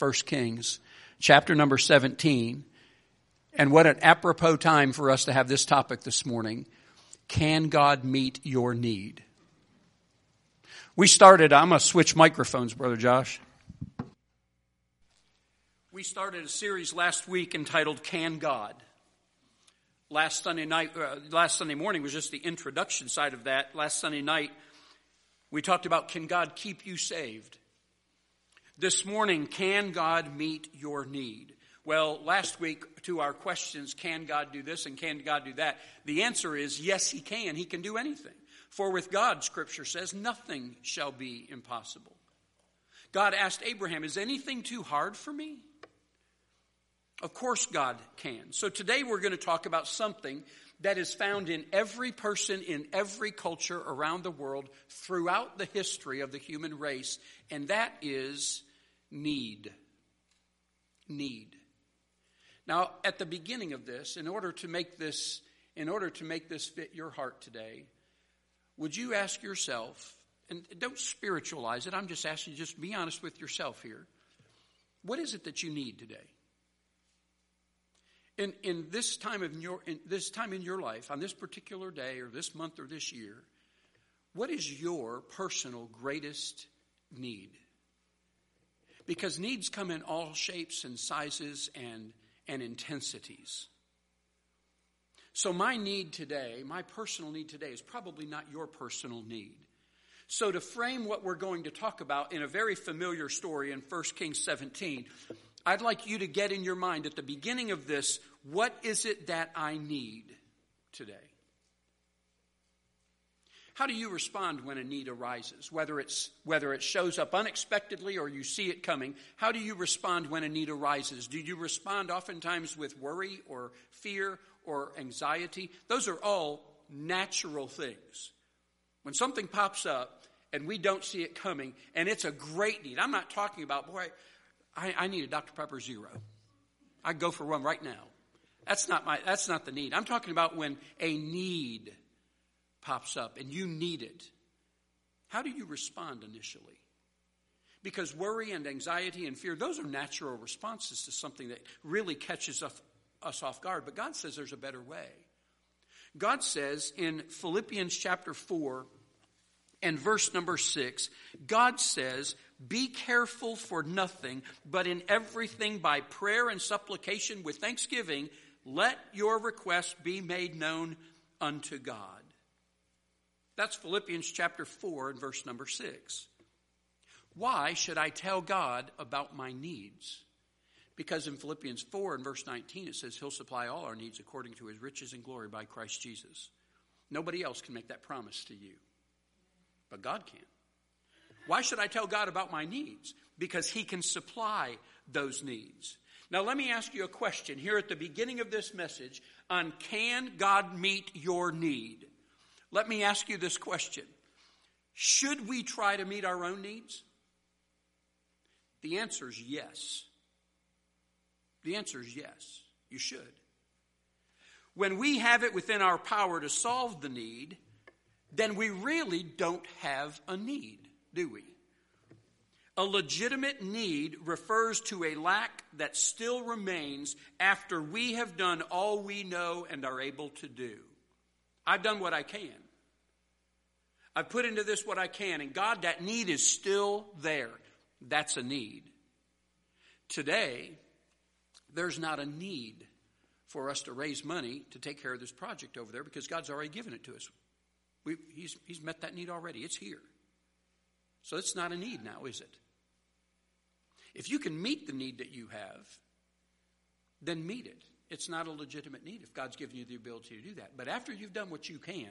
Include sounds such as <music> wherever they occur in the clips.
1 Kings, chapter number 17. And what an apropos time for us to have this topic this morning. Can God meet your need? We started, I'm going to switch microphones, Brother Josh. We started a series last week entitled Can God? Last Sunday night, uh, last Sunday morning was just the introduction side of that. Last Sunday night, we talked about Can God keep you saved? This morning, can God meet your need? Well, last week to our questions, can God do this and can God do that? The answer is yes, He can. He can do anything. For with God, Scripture says, nothing shall be impossible. God asked Abraham, Is anything too hard for me? Of course, God can. So today we're going to talk about something that is found in every person in every culture around the world throughout the history of the human race, and that is need. Need. Now, at the beginning of this, in order to make this, in order to make this fit your heart today, would you ask yourself, and don't spiritualize it, I'm just asking you just be honest with yourself here. What is it that you need today? In, in this time of your in this time in your life, on this particular day or this month or this year, what is your personal greatest need? Because needs come in all shapes and sizes and, and intensities. So, my need today, my personal need today, is probably not your personal need. So, to frame what we're going to talk about in a very familiar story in 1 Kings 17, I'd like you to get in your mind at the beginning of this what is it that I need today? How do you respond when a need arises? Whether, it's, whether it shows up unexpectedly or you see it coming, how do you respond when a need arises? Do you respond oftentimes with worry or fear or anxiety? Those are all natural things. When something pops up and we don't see it coming and it's a great need, I'm not talking about, boy, I, I need a Dr. Pepper Zero. I'd go for one right now. That's not my, that's not the need. I'm talking about when a need pops up and you need it. How do you respond initially? Because worry and anxiety and fear, those are natural responses to something that really catches us off guard. But God says there's a better way. God says in Philippians chapter 4 and verse number 6, God says, Be careful for nothing, but in everything by prayer and supplication with thanksgiving, let your request be made known unto God. That's Philippians chapter 4 and verse number 6. Why should I tell God about my needs? Because in Philippians 4 and verse 19 it says he'll supply all our needs according to his riches and glory by Christ Jesus. Nobody else can make that promise to you, but God can. Why should I tell God about my needs? Because he can supply those needs. Now, let me ask you a question here at the beginning of this message on can God meet your need? Let me ask you this question Should we try to meet our own needs? The answer is yes. The answer is yes. You should. When we have it within our power to solve the need, then we really don't have a need, do we? A legitimate need refers to a lack that still remains after we have done all we know and are able to do. I've done what I can. I've put into this what I can, and God, that need is still there. That's a need. Today, there's not a need for us to raise money to take care of this project over there because God's already given it to us. We, he's, he's met that need already. It's here. So it's not a need now, is it? If you can meet the need that you have, then meet it. It's not a legitimate need if God's given you the ability to do that. But after you've done what you can,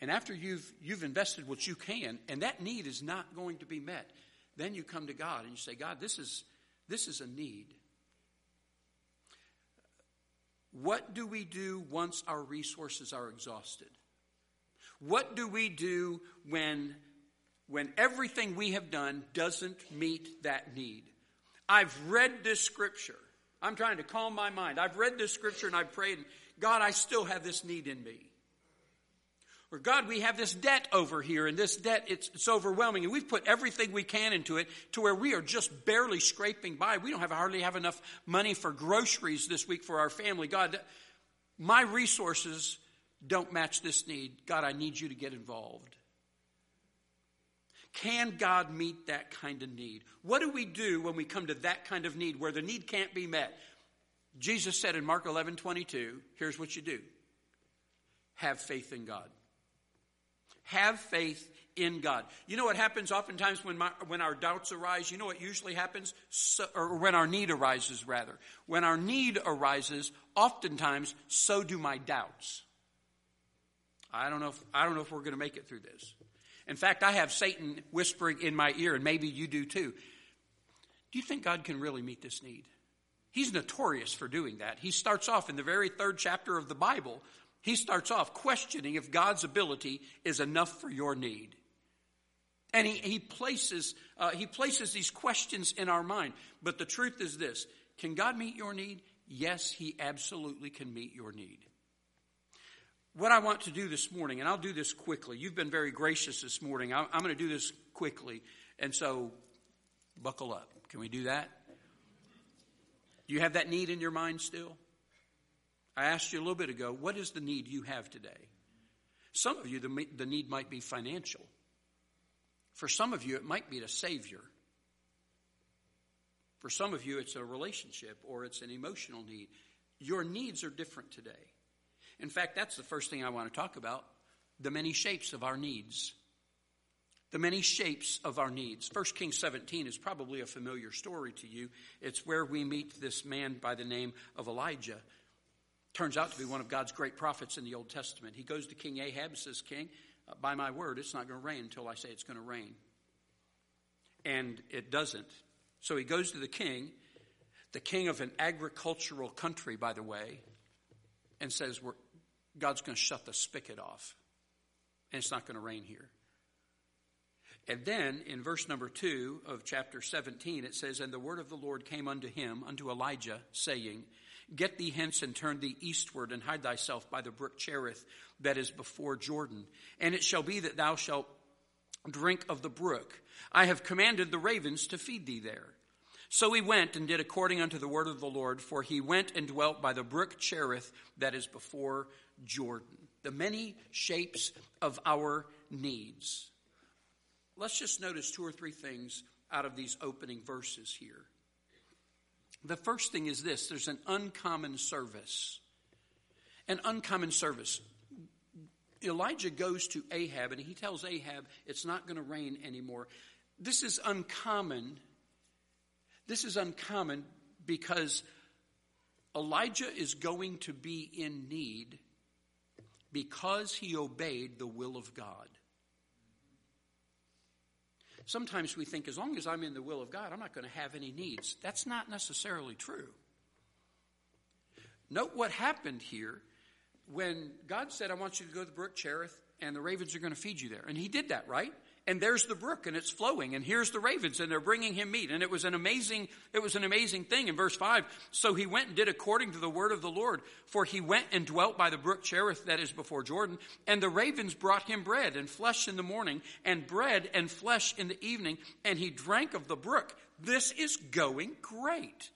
and after you've, you've invested what you can, and that need is not going to be met, then you come to God and you say, God, this is, this is a need. What do we do once our resources are exhausted? What do we do when when everything we have done doesn't meet that need. I've read this scripture. I'm trying to calm my mind. I've read this scripture and I've prayed, God, I still have this need in me. Or God, we have this debt over here, and this debt, it's, it's overwhelming, and we've put everything we can into it to where we are just barely scraping by. We don't have hardly have enough money for groceries this week for our family. God, my resources don't match this need. God, I need you to get involved. Can God meet that kind of need? What do we do when we come to that kind of need where the need can't be met? Jesus said in Mark 11 22, here's what you do have faith in God. Have faith in God. You know what happens oftentimes when, my, when our doubts arise? You know what usually happens? So, or when our need arises, rather. When our need arises, oftentimes, so do my doubts. I don't know if, I don't know if we're going to make it through this. In fact, I have Satan whispering in my ear, and maybe you do too. Do you think God can really meet this need? He's notorious for doing that. He starts off in the very third chapter of the Bible he starts off questioning if God's ability is enough for your need. And he, he, places, uh, he places these questions in our mind. But the truth is this Can God meet your need? Yes, He absolutely can meet your need. What I want to do this morning, and I'll do this quickly. You've been very gracious this morning. I'm, I'm going to do this quickly. And so, buckle up. Can we do that? Do you have that need in your mind still? I asked you a little bit ago, what is the need you have today? Some of you, the, the need might be financial. For some of you, it might be a Savior. For some of you, it's a relationship or it's an emotional need. Your needs are different today. In fact, that's the first thing I want to talk about the many shapes of our needs. The many shapes of our needs. 1 Kings 17 is probably a familiar story to you. It's where we meet this man by the name of Elijah turns out to be one of God's great prophets in the Old Testament. He goes to King Ahab and says, King, uh, by my word, it's not going to rain until I say it's going to rain. And it doesn't. So he goes to the king, the king of an agricultural country, by the way, and says, God's going to shut the spigot off, and it's not going to rain here. And then in verse number 2 of chapter 17, it says, And the word of the Lord came unto him, unto Elijah, saying, Get thee hence and turn thee eastward and hide thyself by the brook Cherith that is before Jordan. And it shall be that thou shalt drink of the brook. I have commanded the ravens to feed thee there. So he went and did according unto the word of the Lord, for he went and dwelt by the brook Cherith that is before Jordan. The many shapes of our needs. Let's just notice two or three things out of these opening verses here. The first thing is this there's an uncommon service. An uncommon service. Elijah goes to Ahab and he tells Ahab it's not going to rain anymore. This is uncommon. This is uncommon because Elijah is going to be in need because he obeyed the will of God. Sometimes we think as long as I'm in the will of God, I'm not going to have any needs. That's not necessarily true. Note what happened here when God said, I want you to go to the brook Cherith and the ravens are going to feed you there. And he did that, right? And there's the brook and it's flowing and here's the ravens and they're bringing him meat. And it was an amazing it was an amazing thing in verse 5 so he went and did according to the word of the lord for he went and dwelt by the brook cherith that is before jordan. And the ravens brought him bread and flesh in the morning and bread and flesh in the evening. And he drank of the brook. This is going great.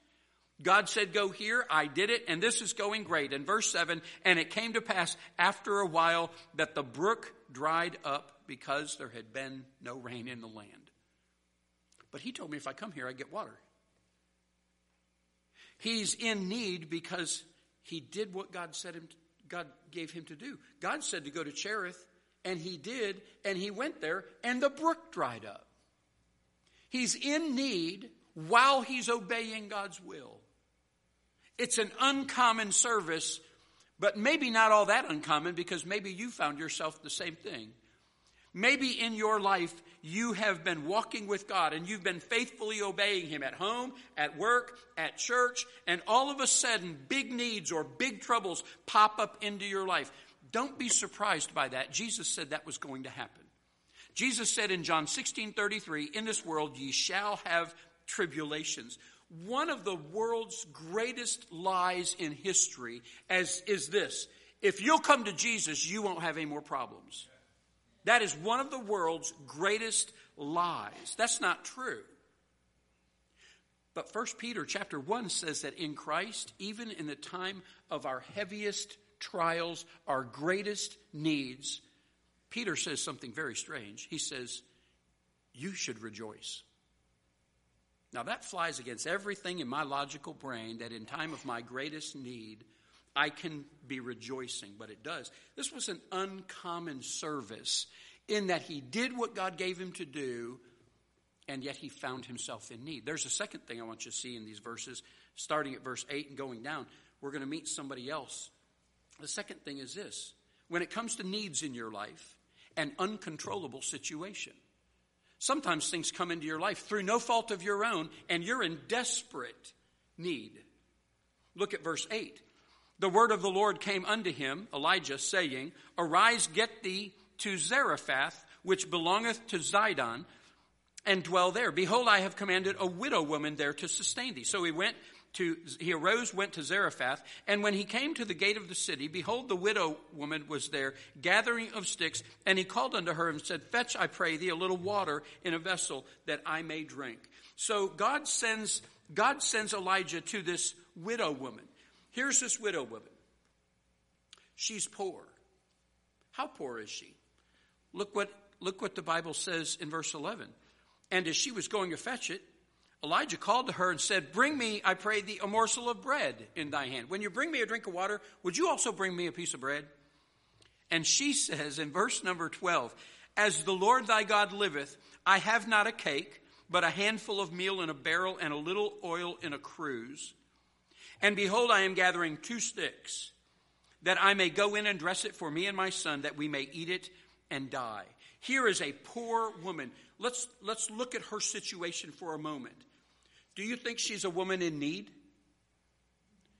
God said, Go here. I did it, and this is going great. In verse 7, and it came to pass after a while that the brook dried up because there had been no rain in the land. But he told me if I come here, I get water. He's in need because he did what God said him God gave him to do. God said to go to Cherith, and he did, and he went there, and the brook dried up. He's in need while he's obeying God's will. It's an uncommon service, but maybe not all that uncommon because maybe you found yourself the same thing. Maybe in your life you have been walking with God and you've been faithfully obeying Him at home, at work, at church, and all of a sudden big needs or big troubles pop up into your life. Don't be surprised by that. Jesus said that was going to happen. Jesus said in John 16 33, In this world ye shall have tribulations. One of the world's greatest lies in history as is this If you'll come to Jesus, you won't have any more problems. That is one of the world's greatest lies. That's not true. But 1 Peter chapter 1 says that in Christ, even in the time of our heaviest trials, our greatest needs, Peter says something very strange. He says, You should rejoice. Now, that flies against everything in my logical brain that in time of my greatest need, I can be rejoicing, but it does. This was an uncommon service in that he did what God gave him to do, and yet he found himself in need. There's a second thing I want you to see in these verses, starting at verse 8 and going down. We're going to meet somebody else. The second thing is this when it comes to needs in your life, an uncontrollable situation. Sometimes things come into your life through no fault of your own, and you're in desperate need. Look at verse 8 the word of the Lord came unto him, Elijah, saying, Arise, get thee to Zarephath, which belongeth to Zidon, and dwell there. Behold, I have commanded a widow woman there to sustain thee. So he went to, he arose, went to Zarephath, and when he came to the gate of the city, behold, the widow woman was there, gathering of sticks, and he called unto her and said, Fetch, I pray thee, a little water in a vessel that I may drink. So God sends, God sends Elijah to this widow woman. Here's this widow woman. She's poor. How poor is she? Look what, look what the Bible says in verse 11. And as she was going to fetch it, Elijah called to her and said, Bring me, I pray thee, a morsel of bread in thy hand. When you bring me a drink of water, would you also bring me a piece of bread? And she says in verse number 12, As the Lord thy God liveth, I have not a cake, but a handful of meal in a barrel and a little oil in a cruse. And behold, I am gathering two sticks, that I may go in and dress it for me and my son, that we may eat it and die. Here is a poor woman. Let's, let's look at her situation for a moment. Do you think she's a woman in need?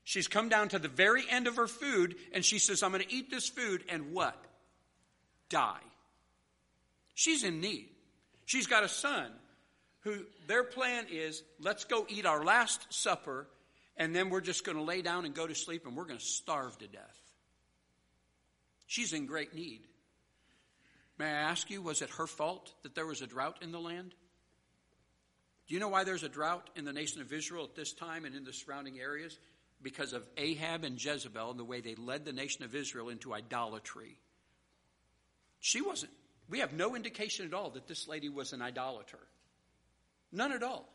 She's come down to the very end of her food, and she says, I'm going to eat this food and what? Die. She's in need. She's got a son who their plan is let's go eat our last supper and then we're just going to lay down and go to sleep and we're going to starve to death. She's in great need. May I ask you, was it her fault that there was a drought in the land? Do you know why there's a drought in the nation of Israel at this time and in the surrounding areas? Because of Ahab and Jezebel and the way they led the nation of Israel into idolatry. She wasn't. We have no indication at all that this lady was an idolater. None at all.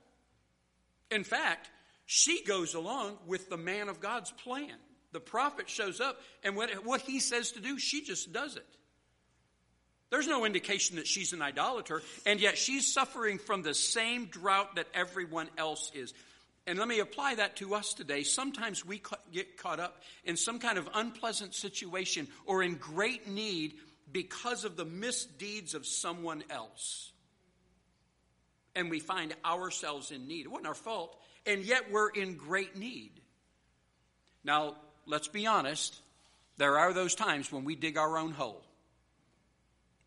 In fact, she goes along with the man of God's plan. The prophet shows up, and what, what he says to do, she just does it. There's no indication that she's an idolater, and yet she's suffering from the same drought that everyone else is. And let me apply that to us today. Sometimes we get caught up in some kind of unpleasant situation or in great need because of the misdeeds of someone else. And we find ourselves in need. It wasn't our fault and yet we're in great need. Now, let's be honest, there are those times when we dig our own hole.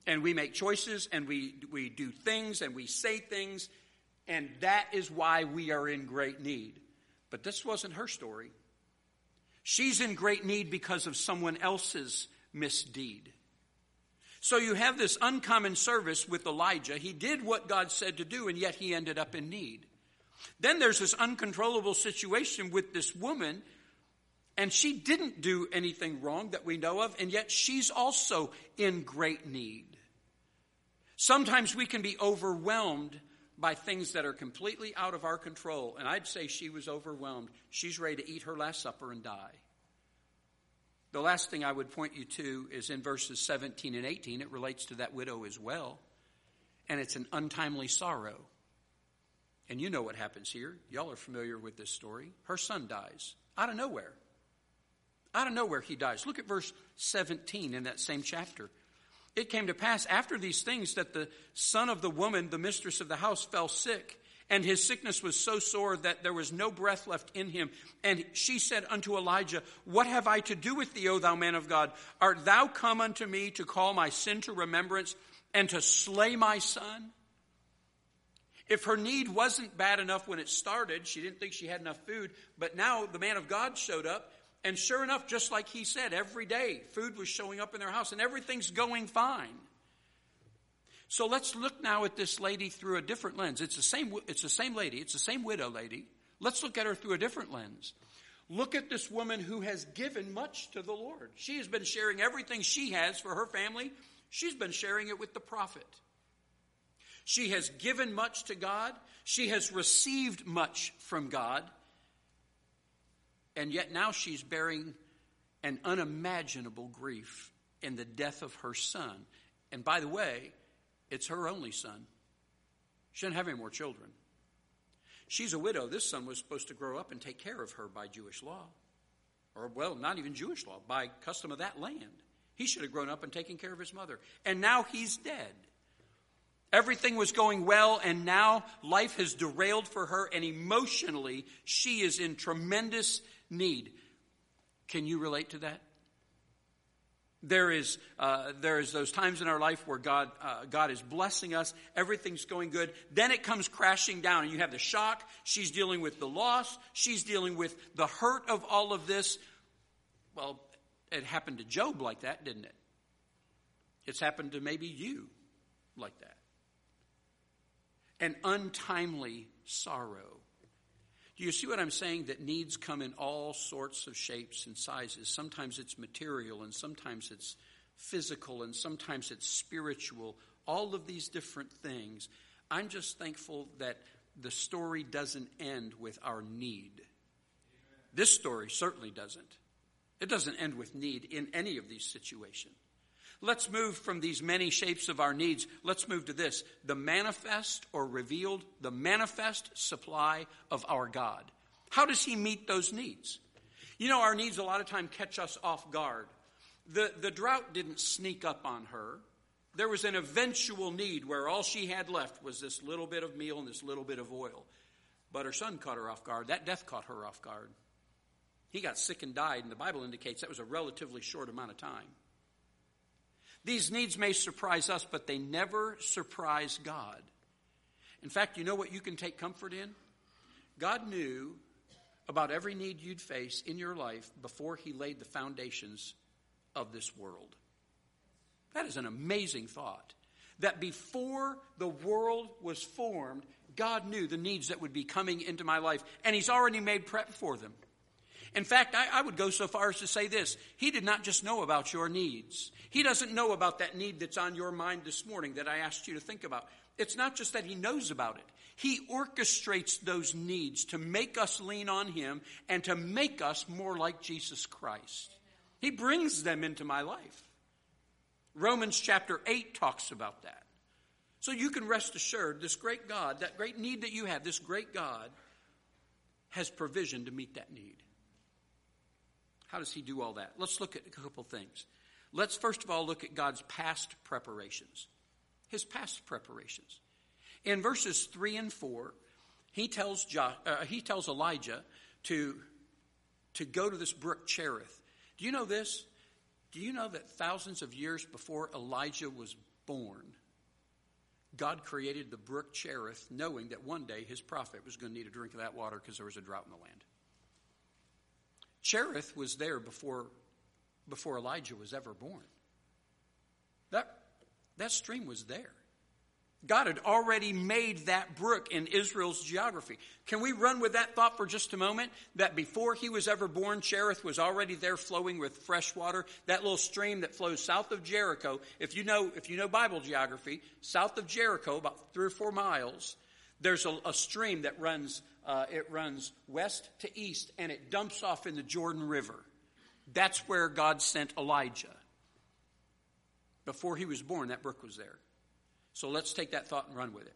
And we make choices and we, we do things and we say things, and that is why we are in great need. But this wasn't her story. She's in great need because of someone else's misdeed. So you have this uncommon service with Elijah. He did what God said to do, and yet he ended up in need. Then there's this uncontrollable situation with this woman, and she didn't do anything wrong that we know of, and yet she's also in great need. Sometimes we can be overwhelmed by things that are completely out of our control, and I'd say she was overwhelmed. She's ready to eat her last supper and die. The last thing I would point you to is in verses 17 and 18. It relates to that widow as well, and it's an untimely sorrow. And you know what happens here. Y'all are familiar with this story. Her son dies out of nowhere. Out of nowhere, he dies. Look at verse 17 in that same chapter. It came to pass after these things that the son of the woman, the mistress of the house, fell sick. And his sickness was so sore that there was no breath left in him. And she said unto Elijah, What have I to do with thee, O thou man of God? Art thou come unto me to call my sin to remembrance and to slay my son? If her need wasn't bad enough when it started, she didn't think she had enough food, but now the man of God showed up And sure enough, just like he said, every day food was showing up in their house and everything's going fine. So let's look now at this lady through a different lens. It's the same, it's the same lady, it's the same widow lady. Let's look at her through a different lens. Look at this woman who has given much to the Lord. She has been sharing everything she has for her family. She's been sharing it with the prophet. She has given much to God. She has received much from God. And yet now she's bearing an unimaginable grief in the death of her son. And by the way, it's her only son. She doesn't have any more children. She's a widow. This son was supposed to grow up and take care of her by Jewish law. Or, well, not even Jewish law, by custom of that land. He should have grown up and taken care of his mother. And now he's dead. Everything was going well, and now life has derailed for her, and emotionally, she is in tremendous need. Can you relate to that? There is, uh, there is those times in our life where God, uh, God is blessing us, everything's going good. Then it comes crashing down, and you have the shock. She's dealing with the loss. She's dealing with the hurt of all of this. Well, it happened to Job like that, didn't it? It's happened to maybe you like that an untimely sorrow. Do you see what I'm saying? That needs come in all sorts of shapes and sizes. Sometimes it's material, and sometimes it's physical, and sometimes it's spiritual. All of these different things. I'm just thankful that the story doesn't end with our need. This story certainly doesn't. It doesn't end with need in any of these situations. Let's move from these many shapes of our needs. Let's move to this the manifest or revealed, the manifest supply of our God. How does He meet those needs? You know, our needs a lot of time catch us off guard. The, the drought didn't sneak up on her. There was an eventual need where all she had left was this little bit of meal and this little bit of oil. But her son caught her off guard. That death caught her off guard. He got sick and died, and the Bible indicates that was a relatively short amount of time. These needs may surprise us, but they never surprise God. In fact, you know what you can take comfort in? God knew about every need you'd face in your life before He laid the foundations of this world. That is an amazing thought. That before the world was formed, God knew the needs that would be coming into my life, and He's already made prep for them. In fact, I, I, would go so far as to say this He did not just know about your needs, He doesn't know about that need that's on your mind this morning that I asked you to think about. It's not just that He knows about it, He orchestrates those needs to make us lean on Him and to make us more like Jesus Christ. He brings them into my life. Romans chapter 8 talks about that. So you can rest assured this great God, that great need that you have, this great God has provision to meet that need. How does he do all that? Let's look at a couple things. Let's first of all look at God's past preparations. His past preparations. In verses 3 and 4, he tells, jo- uh, he tells Elijah to, to go to this brook Cherith. Do you know this? Do you know that thousands of years before Elijah was born, God created the brook Cherith, knowing that one day his prophet was going to need a drink of that water because there was a drought in the land? Cherith was there before, before Elijah was ever born. That, that stream was there. God had already made that brook in Israel's geography. Can we run with that thought for just a moment? That before he was ever born, Cherith was already there flowing with fresh water. That little stream that flows south of Jericho. If you know, if you know Bible geography, south of Jericho, about three or four miles, there's a, a stream that runs uh, it runs west to east and it dumps off in the Jordan River. That's where God sent Elijah. Before he was born, that brook was there. So let's take that thought and run with it.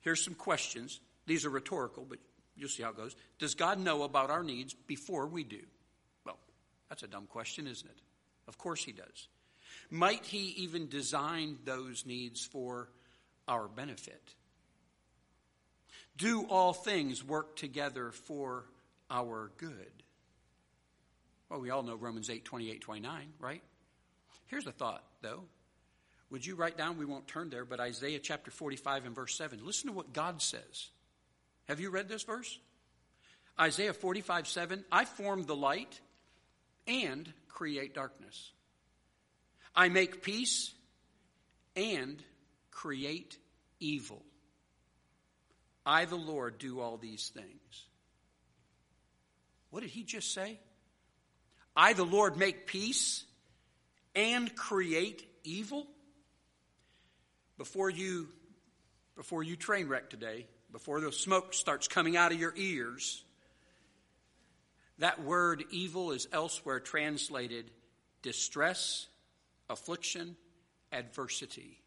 Here's some questions. These are rhetorical, but you'll see how it goes. Does God know about our needs before we do? Well, that's a dumb question, isn't it? Of course he does. Might he even design those needs for our benefit? Do all things work together for our good? Well, we all know Romans 8 28, 29, right? Here's a thought, though. Would you write down, we won't turn there, but Isaiah chapter 45 and verse 7. Listen to what God says. Have you read this verse? Isaiah 45 7. I formed the light, and create darkness. I make peace and create evil. I, the Lord, do all these things. What did he just say? I, the Lord, make peace and create evil? Before you, before you train wreck today, before the smoke starts coming out of your ears, that word evil is elsewhere translated distress, affliction, adversity.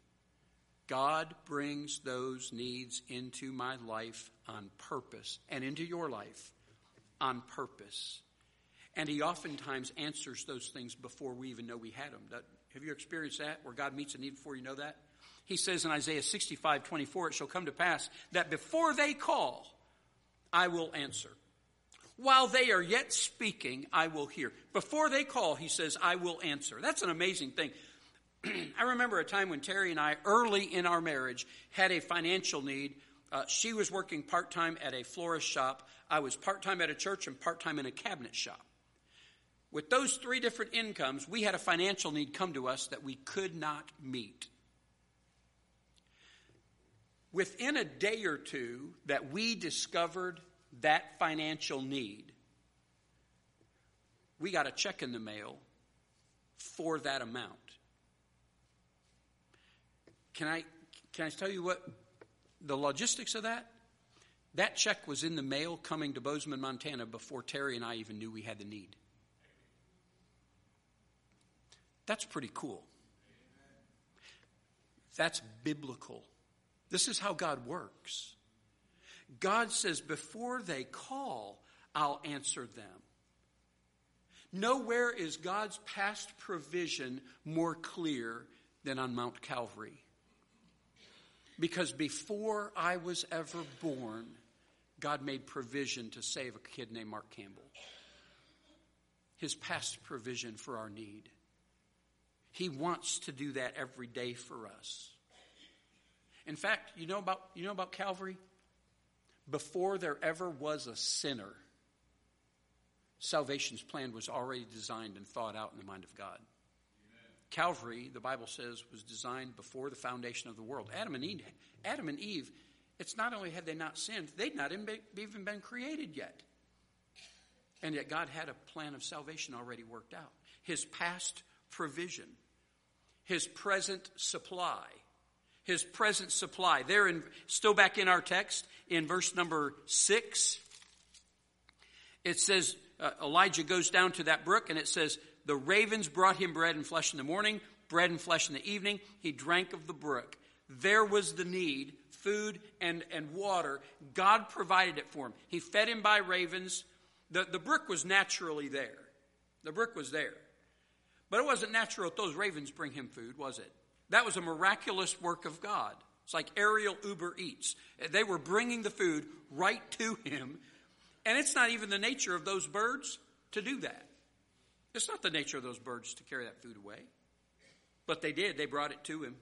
God brings those needs into my life on purpose and into your life on purpose. And He oftentimes answers those things before we even know we had them. Have you experienced that, where God meets a need before you know that? He says in Isaiah 65 24, it shall come to pass that before they call, I will answer. While they are yet speaking, I will hear. Before they call, he says, I will answer. That's an amazing thing. <clears throat> I remember a time when Terry and I, early in our marriage, had a financial need. Uh, she was working part time at a florist shop. I was part time at a church and part time in a cabinet shop. With those three different incomes, we had a financial need come to us that we could not meet. Within a day or two that we discovered that financial need, we got a check in the mail for that amount. Can I, can I tell you what the logistics of that? That check was in the mail coming to Bozeman, Montana before Terry and I even knew we had the need. That's pretty cool. That's biblical. This is how God works. God says, before they call, I'll answer them. Nowhere is God's past provision more clear than on Mount Calvary. Because before I was ever born, God made provision to save a kid named Mark Campbell. His past provision for our need. He wants to do that every day for us. In fact, you know about, you know about Calvary? Before there ever was a sinner, salvation's plan was already designed and thought out in the mind of God. Calvary, the Bible says, was designed before the foundation of the world. Adam and Eve, Adam and Eve it's not only had they not sinned, they'd not even been created yet. And yet God had a plan of salvation already worked out. His past provision, his present supply, his present supply. There in still back in our text in verse number 6 it says uh, Elijah goes down to that brook and it says the ravens brought him bread and flesh in the morning, bread and flesh in the evening. He drank of the brook. There was the need food and, and water. God provided it for him. He fed him by ravens. The, the brook was naturally there. The brook was there. But it wasn't natural that those ravens bring him food, was it? That was a miraculous work of God. It's like aerial Uber Eats. They were bringing the food right to him. And it's not even the nature of those birds to do that. It's not the nature of those birds to carry that food away. But they did. They brought it to him.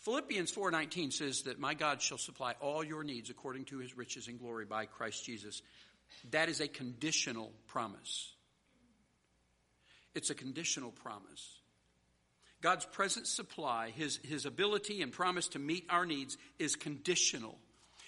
Philippians 4:19 says that my God shall supply all your needs according to his riches and glory by Christ Jesus. That is a conditional promise. It's a conditional promise. God's present supply, his, his ability and promise to meet our needs is conditional.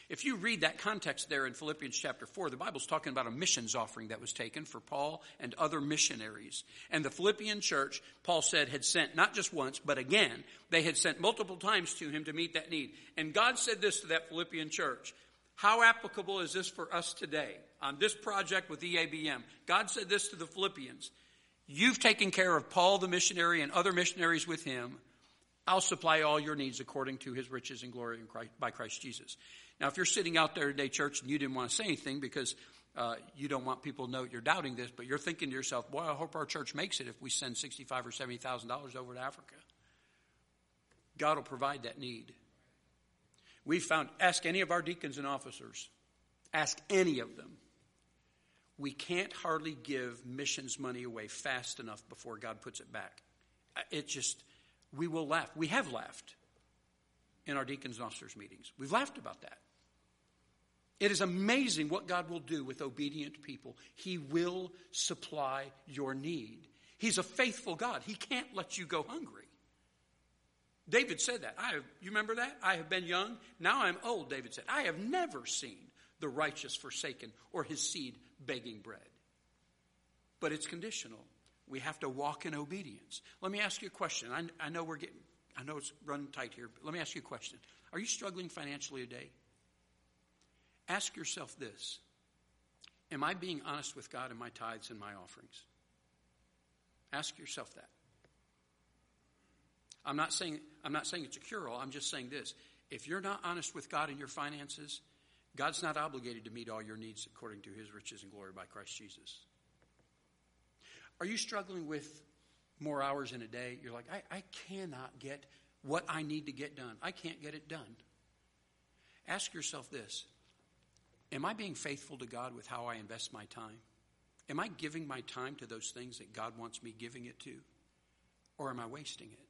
If you read that context there in Philippians chapter 4, the Bible's talking about a missions offering that was taken for Paul and other missionaries. And the Philippian church, Paul said, had sent not just once, but again, they had sent multiple times to him to meet that need. And God said this to that Philippian church How applicable is this for us today on this project with EABM? God said this to the Philippians You've taken care of Paul the missionary and other missionaries with him. I'll supply all your needs according to his riches and glory by Christ Jesus. Now, if you're sitting out there today, church, and you didn't want to say anything because uh, you don't want people to know you're doubting this, but you're thinking to yourself, boy, I hope our church makes it if we send sixty-five or seventy thousand dollars over to Africa. God will provide that need. We found, ask any of our deacons and officers, ask any of them. We can't hardly give missions money away fast enough before God puts it back. Uh, it just, we will laugh. We have laughed in our deacons and officers meetings. We've laughed about that. It is amazing what God will do with obedient people. He will supply your need. He's a faithful God. He can't let you go hungry. David said that. I have, you remember that? I have been young, now I'm old, David said. I have never seen the righteous forsaken or his seed begging bread. But it's conditional. We have to walk in obedience. Let me ask you a question. I, I know we're getting, I know it's running tight here, but let me ask you a question. Are you struggling financially today? Ask yourself this Am I being honest with God in my tithes and my offerings? Ask yourself that. I'm not saying, I'm not saying it's a cure all. I'm just saying this. If you're not honest with God in your finances, God's not obligated to meet all your needs according to his riches and glory by Christ Jesus. Are you struggling with more hours in a day? You're like, I, I cannot get what I need to get done. I can't get it done. Ask yourself this Am I being faithful to God with how I invest my time? Am I giving my time to those things that God wants me giving it to? Or am I wasting it?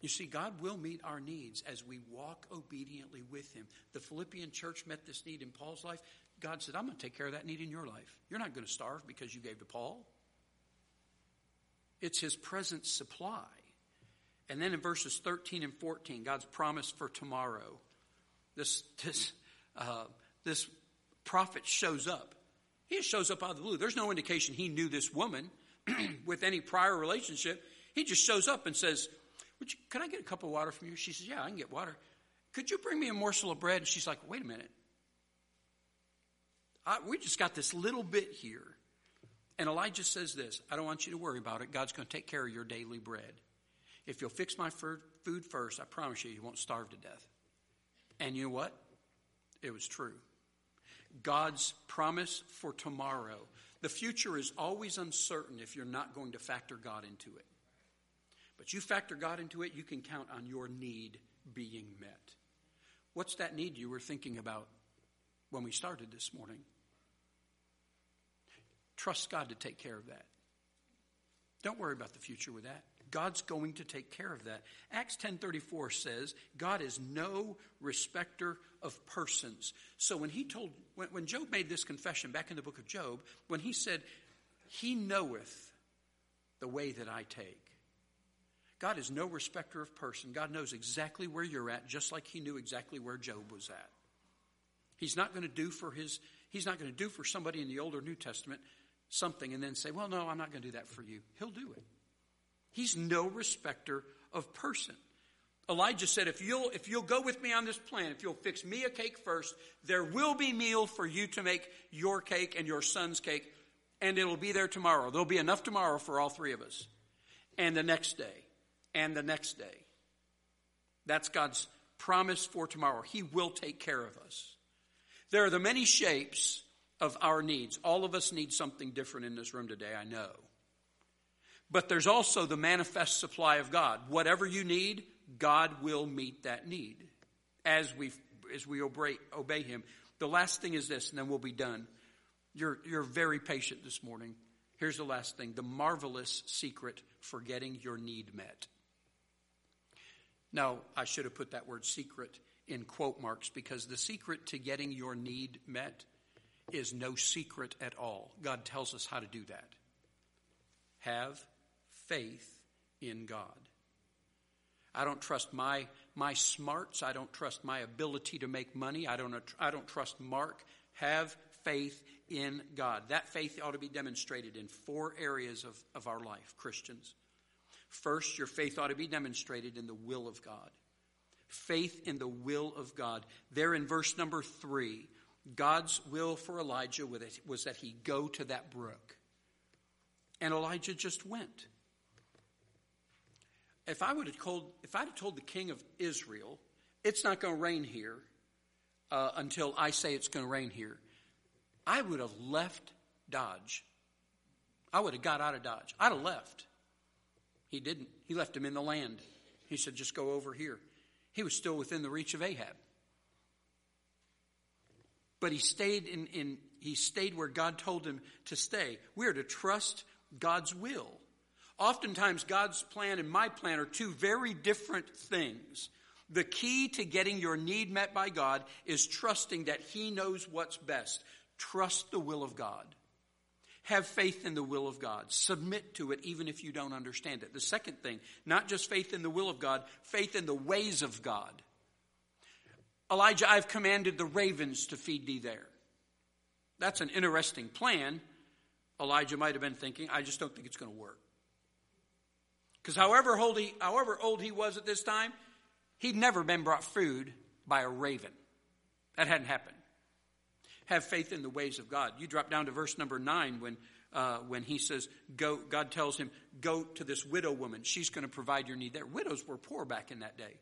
You see, God will meet our needs as we walk obediently with Him. The Philippian church met this need in Paul's life. God said, I'm going to take care of that need in your life. You're not going to starve because you gave to Paul. It's His present supply. And then in verses 13 and 14, God's promise for tomorrow. This, this, uh, this prophet shows up. He just shows up out of the blue. There's no indication he knew this woman <clears throat> with any prior relationship. He just shows up and says, Would you, Can I get a cup of water from you? She says, Yeah, I can get water. Could you bring me a morsel of bread? And she's like, Wait a minute. I, we just got this little bit here. And Elijah says this I don't want you to worry about it. God's going to take care of your daily bread. If you'll fix my food first, I promise you, you won't starve to death. And you know what? It was true. God's promise for tomorrow. The future is always uncertain if you're not going to factor God into it. But you factor God into it, you can count on your need being met. What's that need you were thinking about when we started this morning? Trust God to take care of that. Don't worry about the future with that. God's going to take care of that. Acts 10:34 says, God is no respecter of persons. So when he told when, when Job made this confession back in the book of Job, when he said, He knoweth the way that I take. God is no respecter of person. God knows exactly where you're at, just like he knew exactly where Job was at. He's not going to do for his he's not going to do for somebody in the Old or New Testament something and then say, Well, no, I'm not going to do that for you. He'll do it. He's no respecter of person. Elijah said, if you'll, if you'll go with me on this plan, if you'll fix me a cake first, there will be meal for you to make your cake and your son's cake, and it'll be there tomorrow. There'll be enough tomorrow for all three of us. And the next day, and the next day. That's God's promise for tomorrow. He will take care of us. There are the many shapes of our needs. All of us need something different in this room today, I know. But there's also the manifest supply of God. Whatever you need, God will meet that need as we as we obey, obey Him. The last thing is this, and then we'll be done. You're you're very patient this morning. Here's the last thing: the marvelous secret for getting your need met. Now, I should have put that word secret in quote marks because the secret to getting your need met is no secret at all. God tells us how to do that. Have faith in God. I don't trust my, my smarts. I don't trust my ability to make money. I don't, I don't trust Mark. Have faith in God. That faith ought to be demonstrated in four areas of, of our life, Christians. First, your faith ought to be demonstrated in the will of God. Faith in the will of God. There in verse number three, God's will for Elijah was that he go to that brook. And Elijah just went if I would have told, if I'd have told the king of Israel, it's not going to rain here uh, until I say it's going to rain here, I would have left Dodge. I would have got out of Dodge. I'd have left. He didn't. He left him in the land. He said, just go over here. He was still within the reach of Ahab. But he stayed in, in he stayed where God told him to stay. We are to trust God's will. Oftentimes, God's plan and my plan are two very different things. The key to getting your need met by God is trusting that He knows what's best. Trust the will of God. Have faith in the will of God. Submit to it even if you don't understand it. The second thing, not just faith in the will of God, faith in the ways of God. Elijah, I've commanded the ravens to feed thee there. That's an interesting plan. Elijah might have been thinking, I just don't think it's going to work. Because however old, he, however old he was at this time, he'd never been brought food by a raven. That hadn't happened. Have faith in the ways of God. You drop down to verse number nine when, uh, when he says, go, God tells him, go to this widow woman. She's going to provide your need there. Widows were poor back in that day.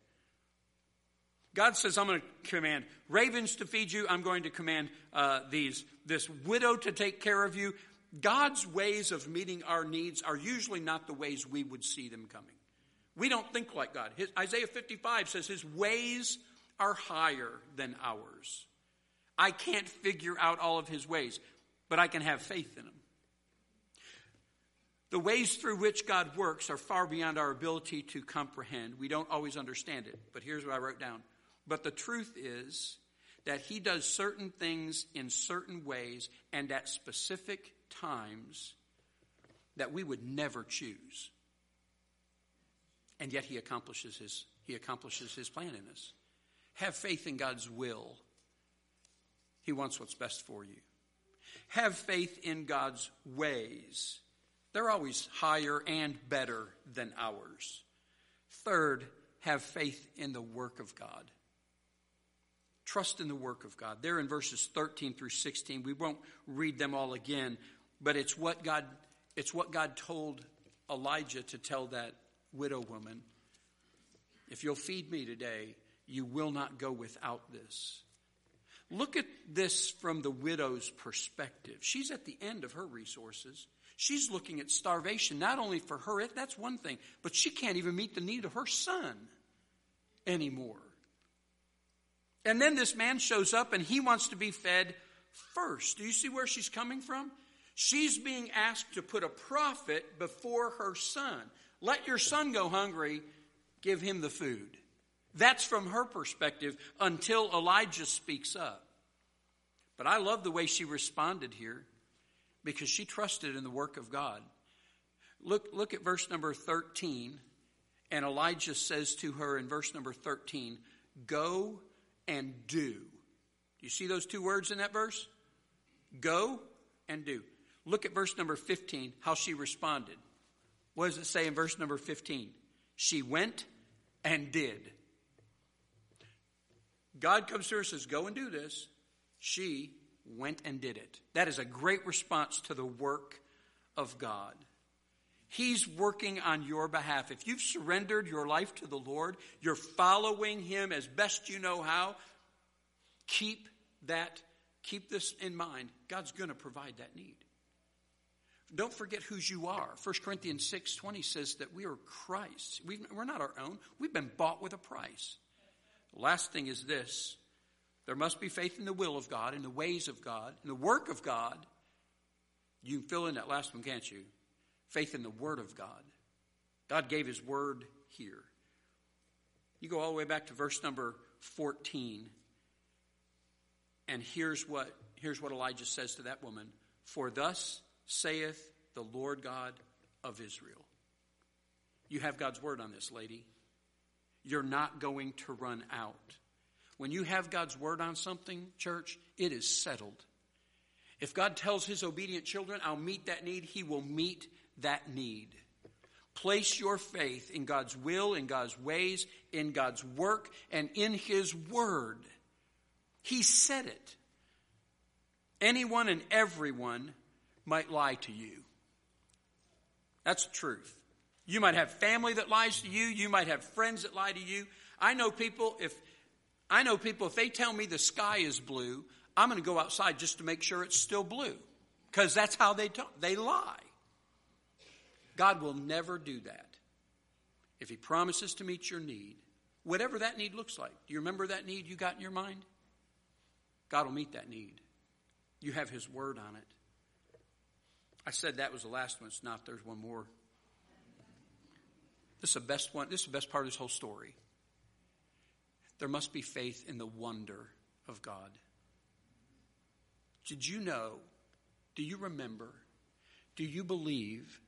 God says, I'm going to command ravens to feed you. I'm going to command uh, these, this widow to take care of you. God's ways of meeting our needs are usually not the ways we would see them coming. We don't think like God. His, Isaiah 55 says his ways are higher than ours. I can't figure out all of his ways, but I can have faith in him. The ways through which God works are far beyond our ability to comprehend. We don't always understand it, but here's what I wrote down but the truth is that he does certain things in certain ways and at specific times that we would never choose. And yet he accomplishes his, he accomplishes his plan in us. Have faith in God's will. He wants what's best for you. Have faith in God's ways. They're always higher and better than ours. Third, have faith in the work of God. Trust in the work of God. There in verses 13 through 16, we won't read them all again, but it's what God, it's what God told Elijah to tell that widow woman. If you'll feed me today, you will not go without this. Look at this from the widow's perspective. She's at the end of her resources. She's looking at starvation, not only for her, that's one thing, but she can't even meet the need of her son anymore. And then this man shows up and he wants to be fed first. Do you see where she's coming from? She's being asked to put a prophet before her son. Let your son go hungry, give him the food. That's from her perspective until Elijah speaks up. But I love the way she responded here because she trusted in the work of God. Look, look at verse number 13. And Elijah says to her in verse number 13, Go and do. Do you see those two words in that verse? Go and do. Look at verse number 15, how she responded. What does it say in verse number 15? She went and did. God comes to her and says, Go and do this. She went and did it. That is a great response to the work of God. He's working on your behalf. If you've surrendered your life to the Lord, you're following Him as best you know how, keep that, keep this in mind. God's going to provide that need. Don't forget whose you are. 1 Corinthians 6 20 says that we are Christ. we are not our own. We've been bought with a price. Last thing is this there must be faith in the will of God, in the ways of God, in the work of God. You can fill in that last one, can't you? faith in the Word of God. God gave His Word here. You go all the way back to verse number 14, and here's what, here's what Elijah says to that woman For thus saith the Lord God of Israel. You have God's Word on this, lady. You're not going to run out. When you have God's Word on something, church, it is settled. If God tells His obedient children, I'll meet that need, He will meet that need. Place your faith in God's will, in God's ways, in God's work, and in His Word. He said it. Anyone and everyone might lie to you. That's the truth. You might have family that lies to you. You might have friends that lie to you. I know people, if I know people, if they tell me the sky is blue, I'm going to go outside just to make sure it's still blue. Because that's how they talk. They lie. God will never do that. If He promises to meet your need, whatever that need looks like, do you remember that need you got in your mind? God will meet that need. You have His word on it. I said that was the last one. It's not. There's one more. This is the best one. This is the best part of this whole story. there must be faith in the wonder of God. Did you know? Do you remember? Do you believe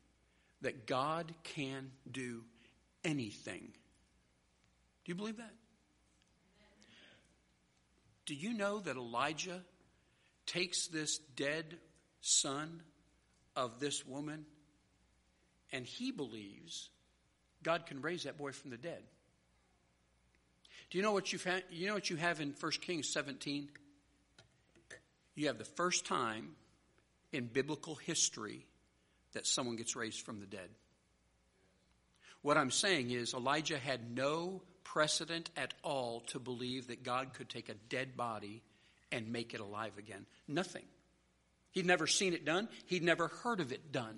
that God can do anything? Do you believe that? Do you know that Elijah takes this dead son of this woman and he believes God can raise that boy from the dead? Do you know what you've you know what you have in 1 Kings 17? You have the first time in biblical history that someone gets raised from the dead. What I'm saying is Elijah had no precedent at all to believe that God could take a dead body and make it alive again. Nothing. He'd never seen it done, he'd never heard of it done.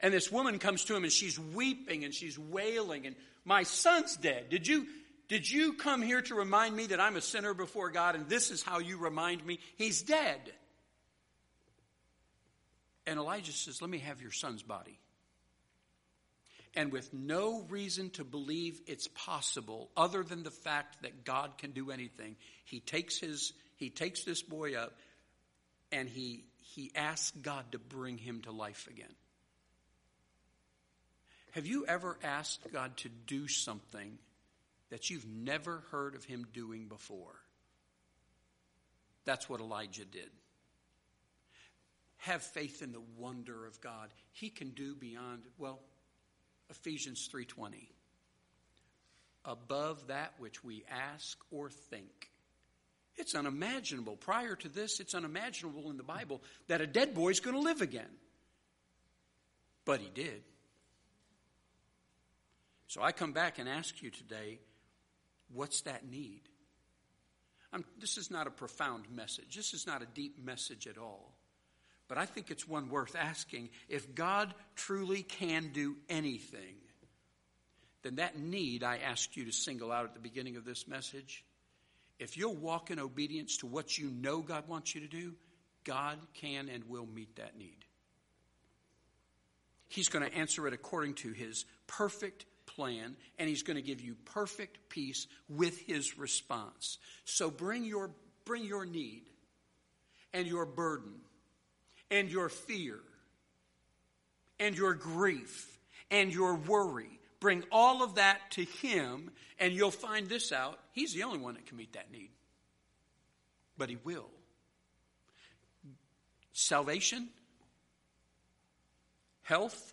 And this woman comes to him and she's weeping and she's wailing and my son's dead. Did you did you come here to remind me that I'm a sinner before God and this is how you remind me? He's dead. And Elijah says, Let me have your son's body. And with no reason to believe it's possible, other than the fact that God can do anything, he takes his he takes this boy up and he he asks God to bring him to life again. Have you ever asked God to do something that you've never heard of him doing before. That's what Elijah did. Have faith in the wonder of God. He can do beyond, well, Ephesians 3:20. Above that which we ask or think. It's unimaginable. Prior to this, it's unimaginable in the Bible that a dead boy is going to live again. But he did. So I come back and ask you today What's that need? I'm, this is not a profound message. This is not a deep message at all. But I think it's one worth asking. If God truly can do anything, then that need I asked you to single out at the beginning of this message, if you'll walk in obedience to what you know God wants you to do, God can and will meet that need. He's going to answer it according to his perfect plan, and He's going to give you perfect peace with His response. So bring your, bring your need and your burden and your fear and your grief and your worry. Bring all of that to Him, and you'll find this out. He's the only one that can meet that need. But He will. Salvation, health,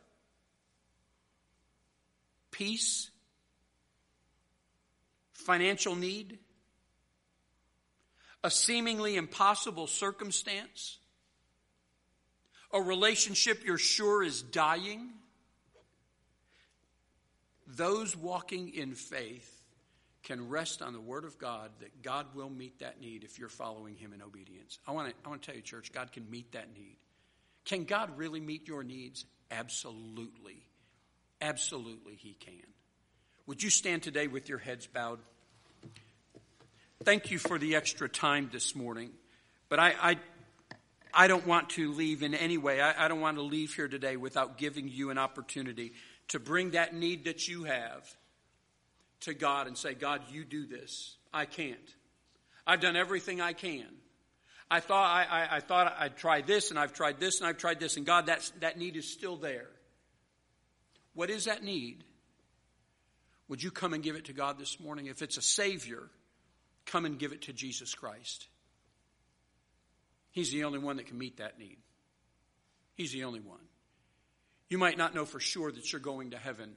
peace, financial need, a seemingly impossible circumstance, a relationship you're sure is dying. Those walking in faith can rest on the Word of God that God will meet that need if you're following Him in obedience. I want to, I tell you, church, God can meet that need. Can God really meet your needs? Absolutely. Absolutely, He can. Would you stand today with your heads bowed? Thank you for the extra time this morning. But I, I, I don't want to leave in any way. I, I don't want to leave here today without giving you an opportunity to bring that need that you have to God and say, God, you do this. I can't. I've done everything I can. I thought I, I, I, thought I'd try this and I've tried this and I've tried this and God, that's, that need is still there. What is that need? Would you come and give it to God this morning? If it's a Savior, come and give it to Jesus Christ. He's the only one that can meet that need. He's the only one. You might not know for sure that you're going to heaven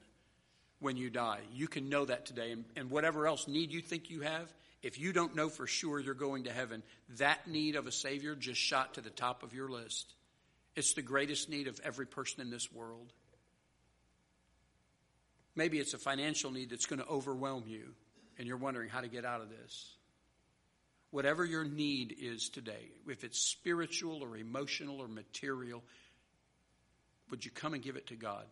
when you die. You can know that today. And, and, whatever else need you think you have, if you don't know for sure you're going to heaven, that need of a Savior just shot to the top of your list. It's the greatest need of every person in this world. Maybe it's a financial need that's going to overwhelm you, and you're wondering how to get out of this. Whatever your need is today, if it's spiritual or emotional or material, would you come and give it to God?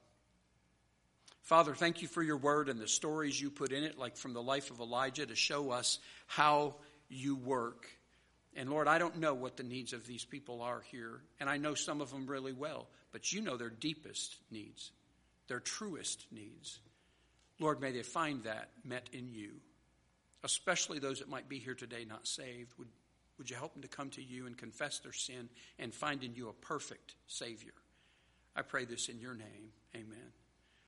Father, thank you for your word and the stories you put in it, like from the life of Elijah, to show us how you work. And Lord, I don't know what the needs of these people are here, and I know some of them really well, but you know their deepest needs, their truest needs. Lord, may they find that met in you. especially those that might be here today not saved, would, would you help them to come to you and confess their sin and find in you a perfect Savior? I pray this in your name. Amen.